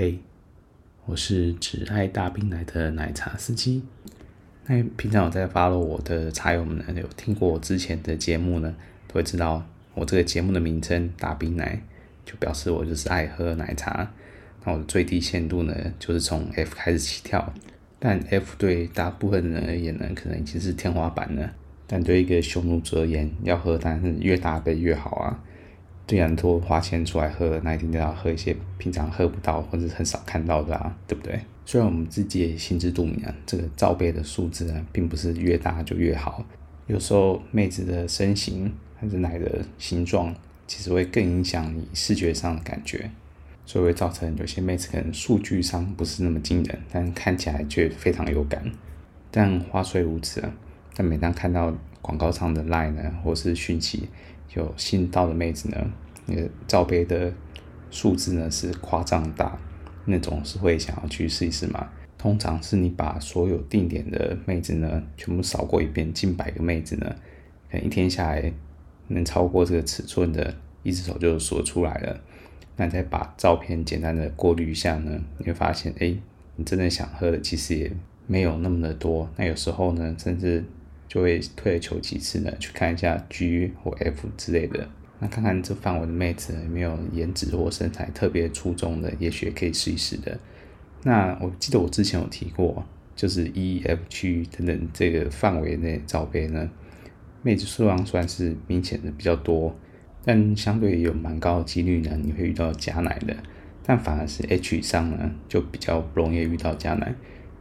嘿，我是只爱大冰奶的奶茶司机。那平常有在 follow 我的茶友们呢，有听过我之前的节目呢，都会知道我这个节目的名称“大冰奶”，就表示我就是爱喝奶茶。那我的最低限度呢，就是从 F 开始起跳。但 F 对大部分人而言呢，可能已经是天花板了。但对一个匈奴族而言，要喝当然是越大杯越好啊。虽然多花钱出来喝，那一定都要喝一些平常喝不到或者很少看到的啊，对不对？虽然我们自己也心知肚明啊，这个罩杯的数字啊，并不是越大就越好。有时候妹子的身形还是奶的形状，其实会更影响你视觉上的感觉，所以会造成有些妹子可能数据上不是那么惊人，但看起来却非常有感。但话虽如此啊，但每当看到广告上的 line 呢，或是讯息。有新到的妹子呢，那个罩杯的数字呢是夸张大，那种是会想要去试一试嘛。通常是你把所有定点的妹子呢全部扫过一遍，近百个妹子呢，可能一天下来能超过这个尺寸的，一只手就数出来了。那再把照片简单的过滤一下呢，你会发现，哎，你真的想喝的其实也没有那么的多。那有时候呢，甚至。就会退而求其次呢，去看一下 G 或 F 之类的，那看看这范围的妹子有没有颜值或身材特别出众的，也许可以试一试的。那我记得我之前有提过，就是 E、F、G 等等这个范围内罩杯呢，妹子数量算是明显的比较多，但相对有蛮高的几率呢，你会遇到假奶的。但反而是 H 以上呢，就比较不容易遇到假奶，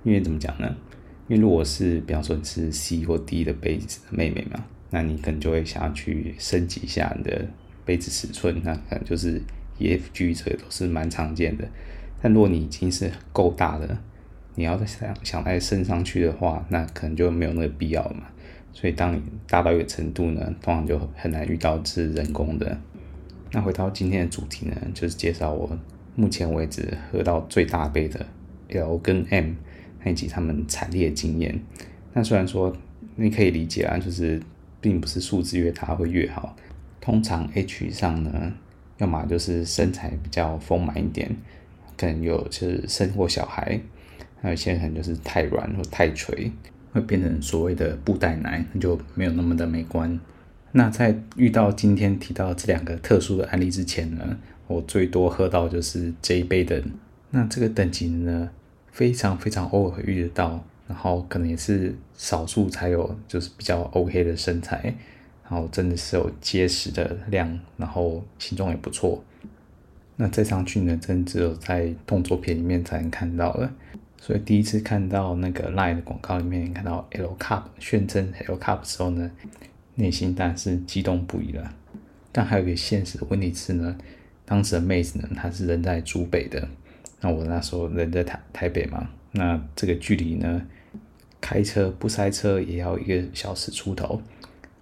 因为怎么讲呢？因为如果是，比方说你是 C 或 D 的杯子的妹妹嘛，那你可能就会想要去升级一下你的杯子尺寸，那可能就是 E、F、G 这都是蛮常见的。但如果你已经是够大的，你要再想想再升上去的话，那可能就没有那个必要了嘛。所以当你大到一个程度呢，通常就很难遇到是人工的。那回到今天的主题呢，就是介绍我目前为止喝到最大杯的 L 跟 M。以及他们惨烈的经验。那虽然说你可以理解啊，就是并不是数字越大会越好。通常 H 上呢，要么就是身材比较丰满一点，可能有就是生过小孩，还有一些可能就是太软或太垂，会变成所谓的布袋奶，那就没有那么的美观。那在遇到今天提到这两个特殊的案例之前呢，我最多喝到就是这一杯的。那这个等级呢，非常非常偶尔会遇得到，然后可能也是少数才有，就是比较 OK 的身材，然后真的是有结实的量，然后形状也不错。那再上去呢，真的只有在动作片里面才能看到了。所以第一次看到那个 LINE 的广告里面看到 L Cup 宣称 L Cup 的时候呢，内心当然是激动不已了。但还有一个现实的问题是呢，当时的妹子呢，她是人在珠北的。那我那时候人在台台北嘛，那这个距离呢，开车不塞车也要一个小时出头，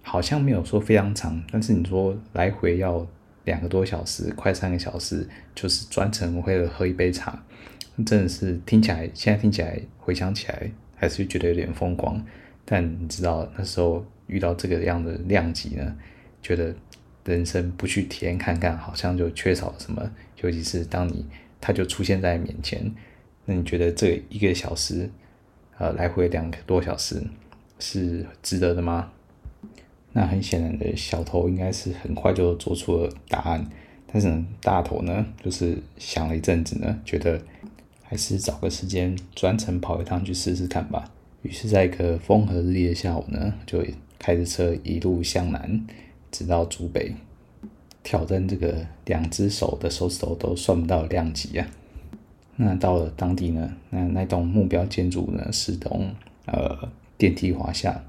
好像没有说非常长，但是你说来回要两个多小时，快三个小时，就是专程为了喝一杯茶，真的是听起来，现在听起来回想起来还是觉得有点疯狂，但你知道那时候遇到这个样的量级呢，觉得人生不去体验看看，好像就缺少什么，尤其是当你。它就出现在面前，那你觉得这一个小时，呃，来回两个多小时是值得的吗？那很显然的，小头应该是很快就做出了答案，但是呢，大头呢，就是想了一阵子呢，觉得还是找个时间专程跑一趟去试试看吧。于是，在一个风和日丽的下午呢，就开着车一路向南，直到竹北。挑战这个两只手的手指头都算不到量级啊！那到了当地呢，那那栋目标建筑呢是栋呃电梯华厦，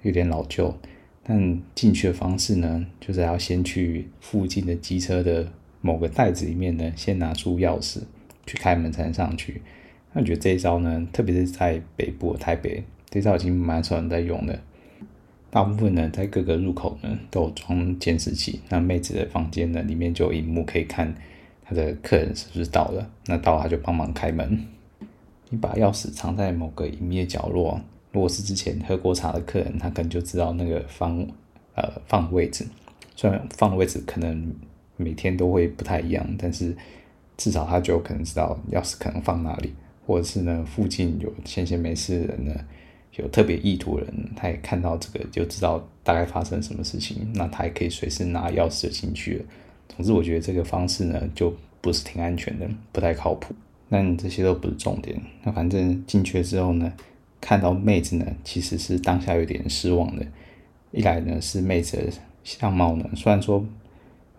有点老旧。但进去的方式呢，就是要先去附近的机车的某个袋子里面呢，先拿出钥匙，去开门才能上去。那我觉得这一招呢，特别是在北部台北，这招已经蛮少人在用的。大部分呢，在各个入口呢都有装监视器。那妹子的房间呢，里面就有萤幕可以看她的客人是不是到了。那到了，她就帮忙开门。你把钥匙藏在某个隐秘的角落，如果是之前喝过茶的客人，他可能就知道那个放呃放位置。虽然放的位置可能每天都会不太一样，但是至少他就可能知道钥匙可能放哪里，或者是呢附近有闲闲没事的人呢，有特别意图的人，他也看到这个就知道大概发生什么事情，那他也可以随时拿钥匙进去了。总之，我觉得这个方式呢就不是挺安全的，不太靠谱。但这些都不是重点。那反正进去之后呢，看到妹子呢，其实是当下有点失望的。一来呢是妹子的相貌呢，虽然说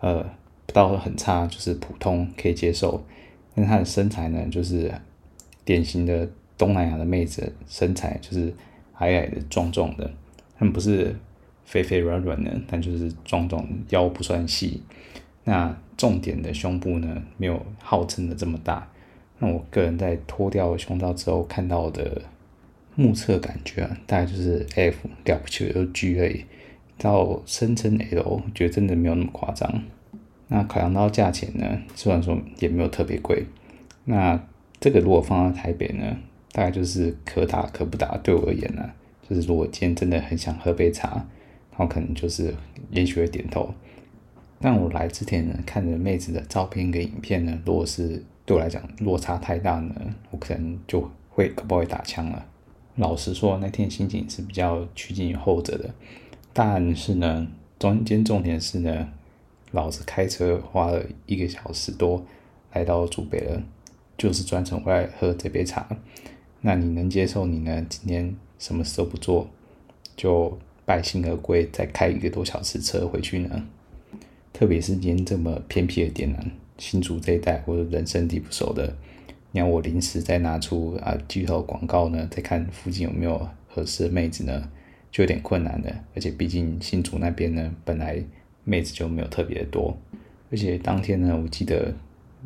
呃不到很差，就是普通可以接受，但她的身材呢，就是典型的东南亚的妹子身材，就是矮矮的、壮壮的。他们不是肥肥软软的，但就是壮壮，腰不算细。那重点的胸部呢，没有号称的这么大。那我个人在脱掉胸罩之后看到的目测感觉啊，大概就是 F 了不起的 G 而已，到声称 L，我觉得真的没有那么夸张。那考量到价钱呢，虽然说也没有特别贵，那这个如果放在台北呢，大概就是可打可不打。对我而言呢，就是如果今天真的很想喝杯茶，然后可能就是也许会点头。但我来之前呢，看着妹子的照片跟影片呢，如果是对我来讲落差太大呢，我可能就会可不会打枪了。老实说，那天心情是比较趋近于后者的。但是呢，中间重点是呢，老子开车花了一个小时多来到祖北了，就是专程回来喝这杯茶。那你能接受你呢？今天什么事都不做，就败兴而归，再开一个多小时车回去呢？特别是今天这么偏僻的点呢？新竹这一带，或者人生地不熟的，你要我临时再拿出啊巨头广告呢，再看附近有没有合适的妹子呢，就有点困难了。而且毕竟新竹那边呢，本来妹子就没有特别的多，而且当天呢，我记得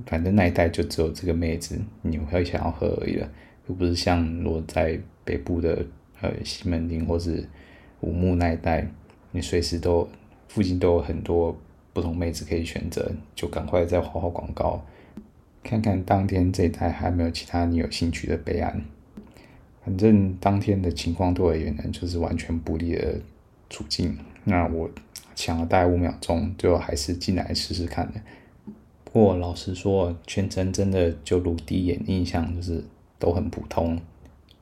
反正那一带就只有这个妹子，你会想要喝而已了，又不是像我在北部的呃西门町或是五木那一带，你随时都附近都有很多。不同妹子可以选择，就赶快再划划广告，看看当天这一带还没有其他你有兴趣的备案。反正当天的情况对我而言呢，就是完全不利的处境。那我抢了大概五秒钟，最后还是进来试试看的。不过老实说，全程真的就如第一眼印象，就是都很普通。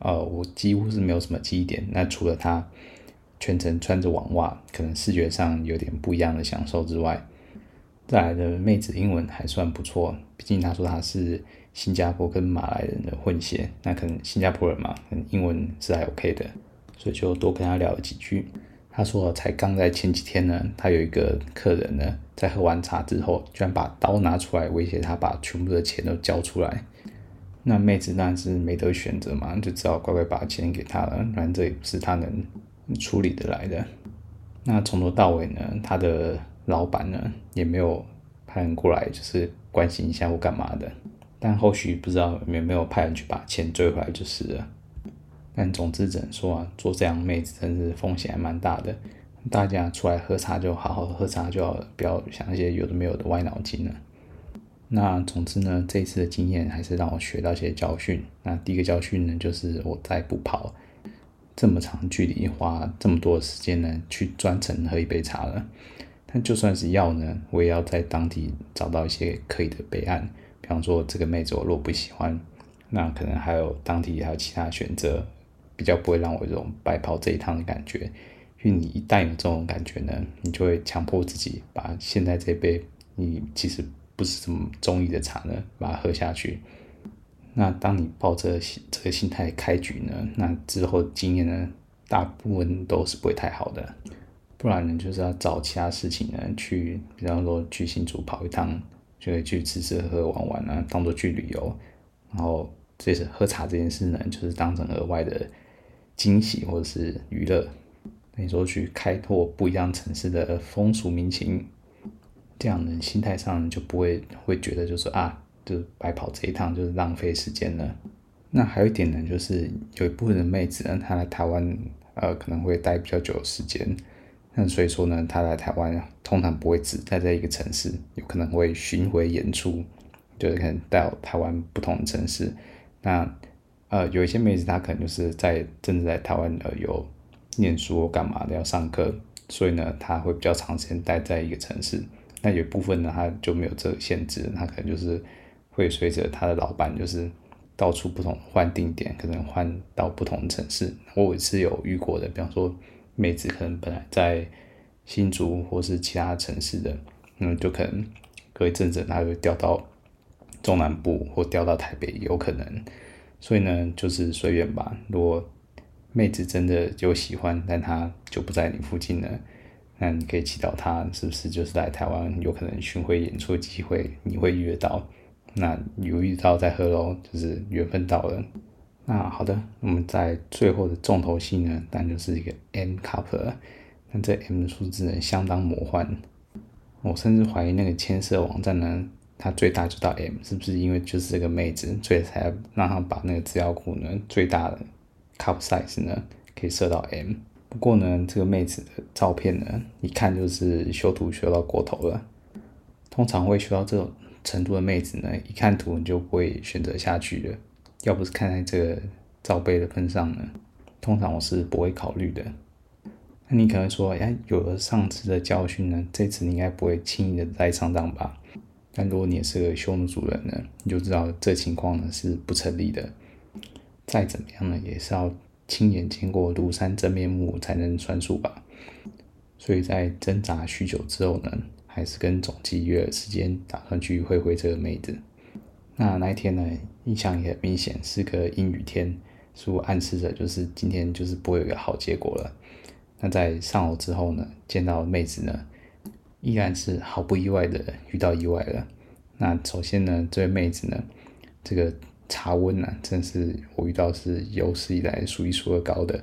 呃，我几乎是没有什么记忆点。那除了他。全程穿着网袜，可能视觉上有点不一样的享受之外，再来的妹子英文还算不错。毕竟她说她是新加坡跟马来人的混血，那可能新加坡人嘛，可能英文是还 OK 的，所以就多跟她聊了几句。她说才刚在前几天呢，她有一个客人呢，在喝完茶之后，居然把刀拿出来威胁她，把全部的钱都交出来。那妹子当然是没得选择嘛，就只好乖乖把钱给他了。反正这也不是他能。处理得来的，那从头到尾呢，他的老板呢也没有派人过来，就是关心一下或干嘛的。但后续不知道有没有派人去把钱追回来就是了。但总之只能说啊，做这样妹子真是风险还蛮大的。大家出来喝茶就好好喝茶，就要不要想一些有的没有的歪脑筋了。那总之呢，这一次的经验还是让我学到一些教训。那第一个教训呢，就是我再不跑。这么长距离，花这么多的时间呢，去专程喝一杯茶了。但就算是要呢，我也要在当地找到一些可以的备案。比方说，这个妹子我若不喜欢，那可能还有当地还有其他选择，比较不会让我这种白跑这一趟的感觉。因为你一旦有这种感觉呢，你就会强迫自己把现在这杯你其实不是这么中意的茶呢，把它喝下去。那当你抱着这个心态开局呢，那之后经验呢，大部分都是不会太好的。不然呢，就是要找其他事情呢去，比方说去新竹跑一趟，就会去吃吃喝喝玩玩啊，当做去旅游。然后这是喝茶这件事呢，就是当成额外的惊喜或者是娱乐。等于说去开拓不一样城市的风俗民情，这样呢，心态上就不会会觉得就是啊。就是白跑这一趟，就是浪费时间了。那还有一点呢，就是有一部分的妹子呢，她来台湾呃可能会待比较久的时间，那所以说呢，她来台湾通常不会只待在一个城市，有可能会巡回演出，就是可能到台湾不同的城市。那呃有一些妹子她可能就是在正在台湾呃有念书干嘛的要上课，所以呢她会比较长时间待在一个城市。那有部分呢，他就没有这个限制，他可能就是会随着他的老板，就是到处不同换定点，可能换到不同城市。我也是有遇过的，比方说妹子可能本来在新竹或是其他城市的，嗯，就可能隔一阵子他就调到中南部或调到台北，有可能。所以呢，就是随缘吧。如果妹子真的有喜欢，但她就不在你附近了。那你可以祈祷他是不是就是来台湾有可能巡回演出机会，你会遇到。那有遇到再喝喽，就是缘分到了。那好的，我们在最后的重头戏呢，当然就是一个 M cup。那这 M 的数字呢，相当魔幻。我甚至怀疑那个牵涉网站呢，它最大就到 M，是不是因为就是这个妹子，所以才让他把那个资料库呢最大的 cup size 呢，可以设到 M。不过呢，这个妹子的照片呢，一看就是修图修到过头了。通常会修到这种程度的妹子呢，一看图你就不会选择下去了。要不是看在这个罩杯的份上呢，通常我是不会考虑的。那你可能说，哎，有了上次的教训呢，这次你应该不会轻易的再上当吧？但如果你也是个匈奴主人呢，你就知道这情况呢是不成立的。再怎么样呢，也是要。亲眼见过庐山真面目才能算数吧，所以在挣扎许久之后呢，还是跟总机约了时间，打算去会会这个妹子。那那一天呢，印象也很明显是个阴雨天，似乎暗示着就是今天就是不会有一个好结果了。那在上楼之后呢，见到妹子呢，依然是毫不意外的遇到意外了。那首先呢，这位妹子呢，这个。茶温呢、啊，真是我遇到是有史以来数一数二高的，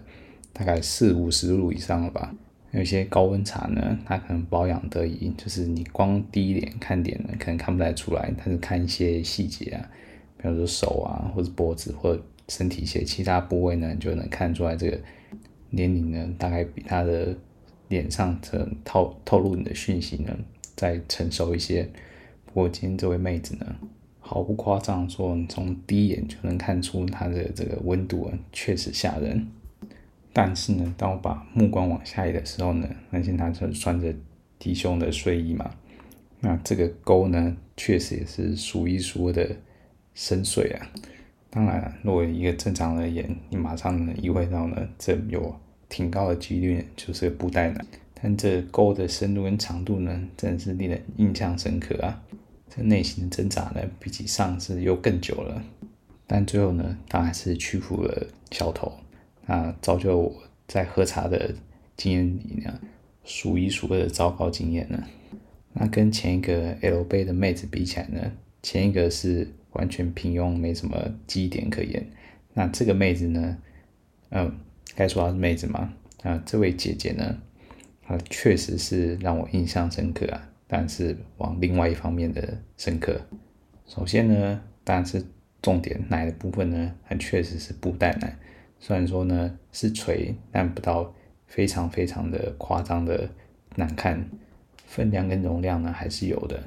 大概四五十度以上了吧。有些高温茶呢，它可能保养得宜，就是你光第一眼看脸呢，可能看不太出来，但是看一些细节啊，比如说手啊，或者脖子，或者身体一些其他部位呢，就能看出来这个年龄呢，大概比他的脸上这透透露你的讯息呢，再成熟一些。不过今天这位妹子呢，毫不夸张说，你从第一眼就能看出它的这个温度啊，确实吓人。但是呢，当我把目光往下移的时候呢，发现它就穿着低胸的睡衣嘛。那这个沟呢，确实也是数一数二的深邃啊。当然，如果一个正常的眼，你马上能意会到呢，这有挺高的几率就是布袋男。但这沟的深度跟长度呢，真的是令人印象深刻啊。这内心的挣扎呢，比起上次又更久了，但最后呢，他还是屈服了小头。那造就我在喝茶的经验里呢，数一数二的糟糕经验呢。那跟前一个 L 杯的妹子比起来呢，前一个是完全平庸，没什么基点可言。那这个妹子呢，嗯，该说她是妹子吗？啊，这位姐姐呢，她确实是让我印象深刻啊。但是往另外一方面的深刻，首先呢，当然是重点奶的部分呢，还确实是布袋奶。虽然说呢是垂，但不到非常非常的夸张的难看，分量跟容量呢还是有的。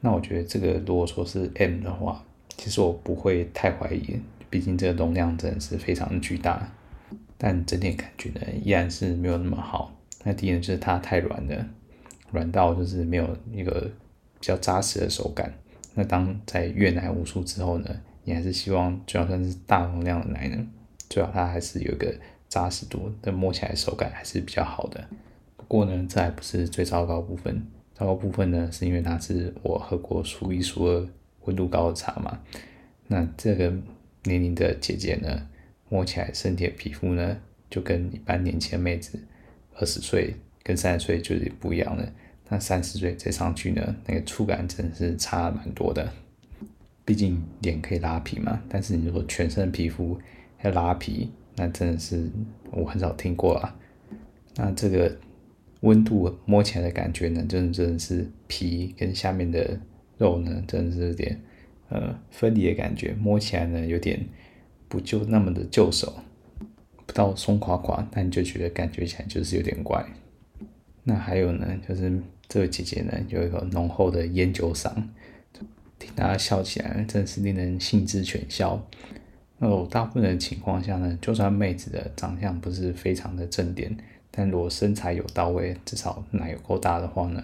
那我觉得这个如果说是 M 的话，其实我不会太怀疑，毕竟这个容量真的是非常巨大。但整体感觉呢依然是没有那么好。那第一呢就是它太软了。软到就是没有一个比较扎实的手感。那当在越奶无数之后呢，你还是希望，就算是大容量的奶呢，最好它还是有一个扎实度，但摸起来手感还是比较好的。不过呢，这还不是最糟糕部分。糟糕部分呢，是因为它是我喝过数一数二温度高的茶嘛。那这个年龄的姐姐呢，摸起来身体的皮肤呢，就跟一般年轻的妹子二十岁跟三十岁就是不一样了。那三十岁再上去呢，那个触感真的是差蛮多的。毕竟脸可以拉皮嘛，但是你如果全身皮肤要拉皮，那真的是我很少听过啊。那这个温度摸起来的感觉呢，真的真的是皮跟下面的肉呢，真的是有点呃分离的感觉，摸起来呢有点不就那么的就手，不到松垮垮，但你就觉得感觉起来就是有点怪。那还有呢，就是这位姐姐呢有一个浓厚的烟酒嗓，听她笑起来真是令人兴致全消。那我大部分的情况下呢，就算妹子的长相不是非常的正点，但如果身材有到位，至少奶有够大的话呢，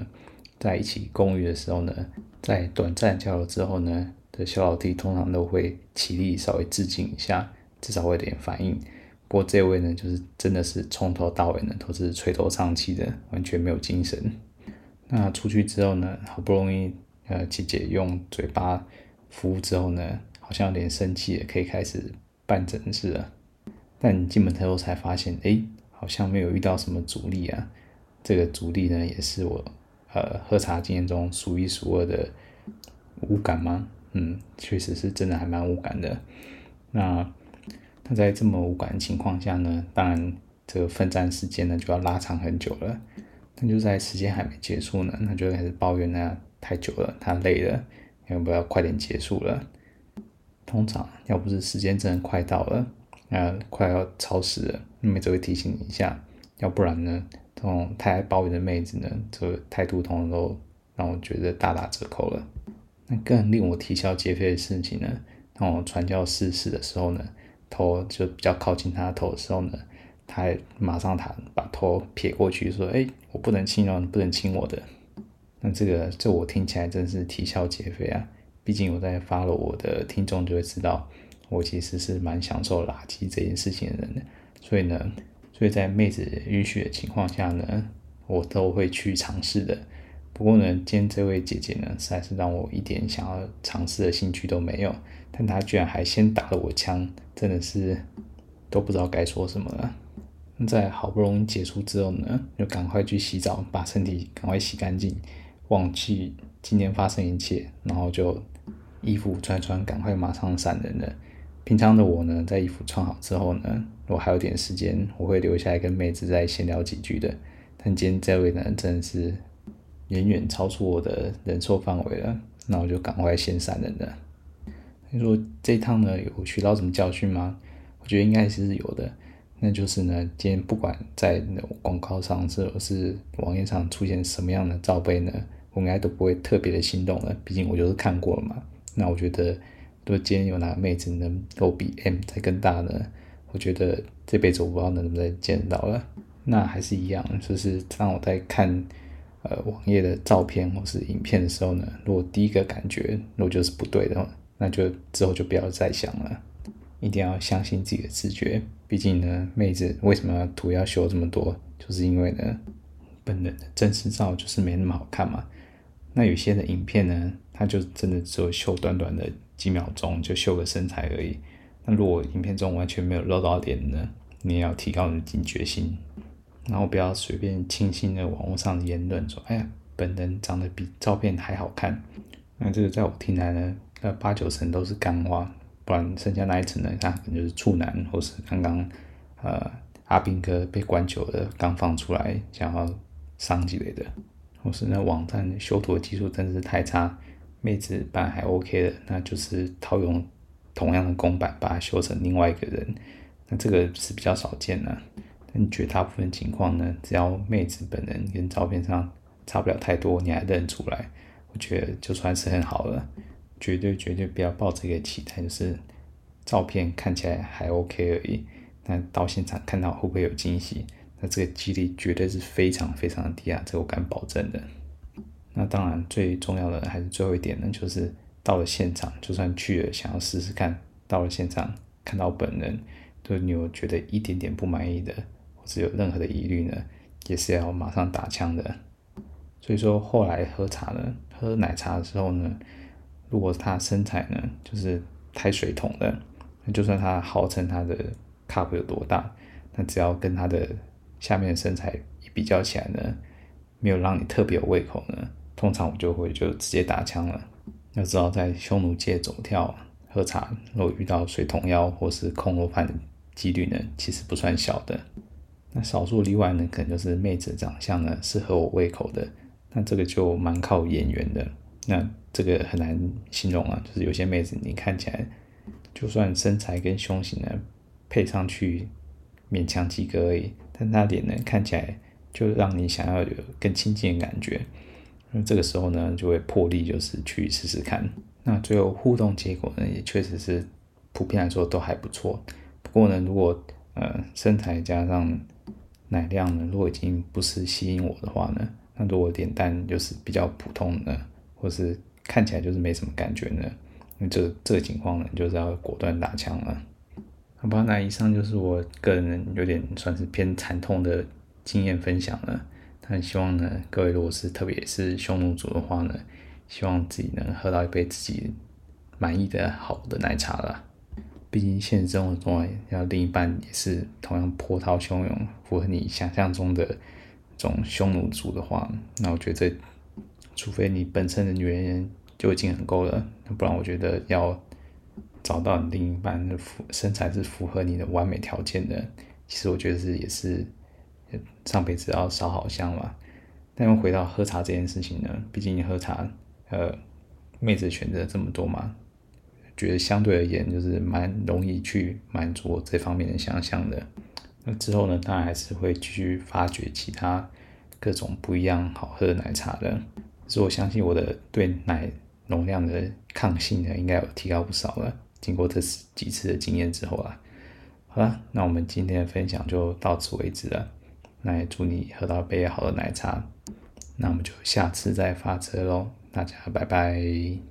在一起共浴的时候呢，在短暂交流之后呢的小老弟通常都会起立稍微致敬一下，至少会有点反应。不过这位呢，就是真的是从头到尾呢都是垂头丧气的，完全没有精神。那出去之后呢，好不容易呃姐姐用嘴巴服务之后呢，好像有点生气了，可以开始办正事了。但进门之后才发现，哎，好像没有遇到什么阻力啊。这个阻力呢，也是我呃喝茶经验中数一数二的无感吗？嗯，确实是真的还蛮无感的。那。那在这么无感的情况下呢，当然这个奋战时间呢就要拉长很久了。那就在时间还没结束呢，那就开始抱怨那太久了，他累了，要不要快点结束了？通常要不是时间真的快到了，那快要超时了，妹子会提醒你一下；要不然呢，这种太爱抱怨的妹子呢，这态度通常都让我觉得大打折扣了。那更令我啼笑皆非的事情呢，当我传教士事的时候呢。头就比较靠近他的头的时候呢，他还马上他把头撇过去说：“哎，我不能亲哦，你不能亲我的。”那这个这我听起来真是啼笑皆非啊！毕竟我在发了我的听众就会知道，我其实是蛮享受垃圾这件事情的人的。所以呢，所以在妹子允许的情况下呢，我都会去尝试的。不过呢，今天这位姐姐呢，实在是让我一点想要尝试的兴趣都没有。但她居然还先打了我枪，真的是都不知道该说什么了。在好不容易结束之后呢，就赶快去洗澡，把身体赶快洗干净，忘记今天发生一切，然后就衣服穿穿，赶快马上闪人了。平常的我呢，在衣服穿好之后呢，我还有点时间，我会留下来跟妹子再闲聊几句的。但今天这位呢，真的是。远远超出我的忍受范围了，那我就赶快先闪人了。你说这趟呢，有学到什么教训吗？我觉得应该是有的。那就是呢，今天不管在广告上或者是网页上出现什么样的罩杯呢，我应该都不会特别的心动了。毕竟我就是看过了嘛。那我觉得，如果今天有哪个妹子能够比 M 再更大呢，我觉得这辈子我不知道能不能再见到了。那还是一样，就是当我在看。呃，网页的照片或是影片的时候呢，如果第一个感觉如果就是不对的话，那就之后就不要再想了，一定要相信自己的直觉。毕竟呢，妹子为什么图要修这么多，就是因为呢，本人的真实照就是没那么好看嘛。那有些的影片呢，它就真的只有秀短短的几秒钟，就秀个身材而已。那如果影片中完全没有露到脸呢，你也要提高你的警觉性。然后不要随便轻信的网络上的言论，说哎呀，本人长得比照片还好看。那这个在我听来呢，那八九成都是干话，不然剩下那一层呢，他可能就是处男，或是刚刚呃阿兵哥被关久了，刚放出来想要伤几类的，或是那网站修图的技术真的是太差，妹子版还 OK 的，那就是套用同样的公版把它修成另外一个人，那这个是比较少见的。但绝大部分情况呢，只要妹子本人跟照片上差不了太多，你还认出来，我觉得就算是很好了。绝对绝对不要抱这个期待，就是照片看起来还 OK 而已，但到现场看到会不会有惊喜？那这个几率绝对是非常非常的低啊，这我敢保证的。那当然最重要的还是最后一点呢，就是到了现场，就算去了想要试试看，到了现场看到本人，对你有觉得一点点不满意的。或者有任何的疑虑呢，也是要马上打枪的。所以说后来喝茶呢，喝奶茶的时候呢，如果他身材呢就是太水桶的，那就算他号称他的 cup 有多大，那只要跟他的下面身材一比较起来呢，没有让你特别有胃口呢，通常我就会就直接打枪了。要知道在匈奴界走跳喝茶，如果遇到水桶腰或是空肉饭的几率呢，其实不算小的。那少数例外呢，可能就是妹子长相呢是合我胃口的，那这个就蛮靠眼缘的。那这个很难形容啊，就是有些妹子你看起来，就算身材跟胸型呢配上去勉强及格而已，但她脸呢看起来就让你想要有更亲近的感觉。那这个时候呢，就会破例就是去试试看。那最后互动结果呢，也确实是普遍来说都还不错。不过呢，如果呃身材加上奶量呢，如果已经不是吸引我的话呢，那如果脸蛋就是比较普通的，或是看起来就是没什么感觉呢，那这这个情况呢，就是要果断打枪了。好吧，那以上就是我个人有点算是偏惨痛的经验分享了。但希望呢，各位如果是特别是匈奴族的话呢，希望自己能喝到一杯自己满意的好的奶茶了。毕竟现实生活中要另一半也是同样波涛汹涌、符合你想象中的这种匈奴族的话，那我觉得。除非你本身的女人就已经很够了，不然我觉得要找到你另一半的符身材是符合你的完美条件的，其实我觉得是也是上辈子要烧好香嘛。但又回到喝茶这件事情呢，毕竟喝茶，呃，妹子选择这么多嘛，觉得相对而言就是蛮容易去满足这方面的想象的。那之后呢，当然还是会继续发掘其他各种不一样好喝的奶茶的。所以我相信我的对奶容量的抗性呢，应该有提高不少了。经过这几次的经验之后啊，好了，那我们今天的分享就到此为止了。那也祝你喝到杯好的奶茶。那我们就下次再发车喽，大家拜拜。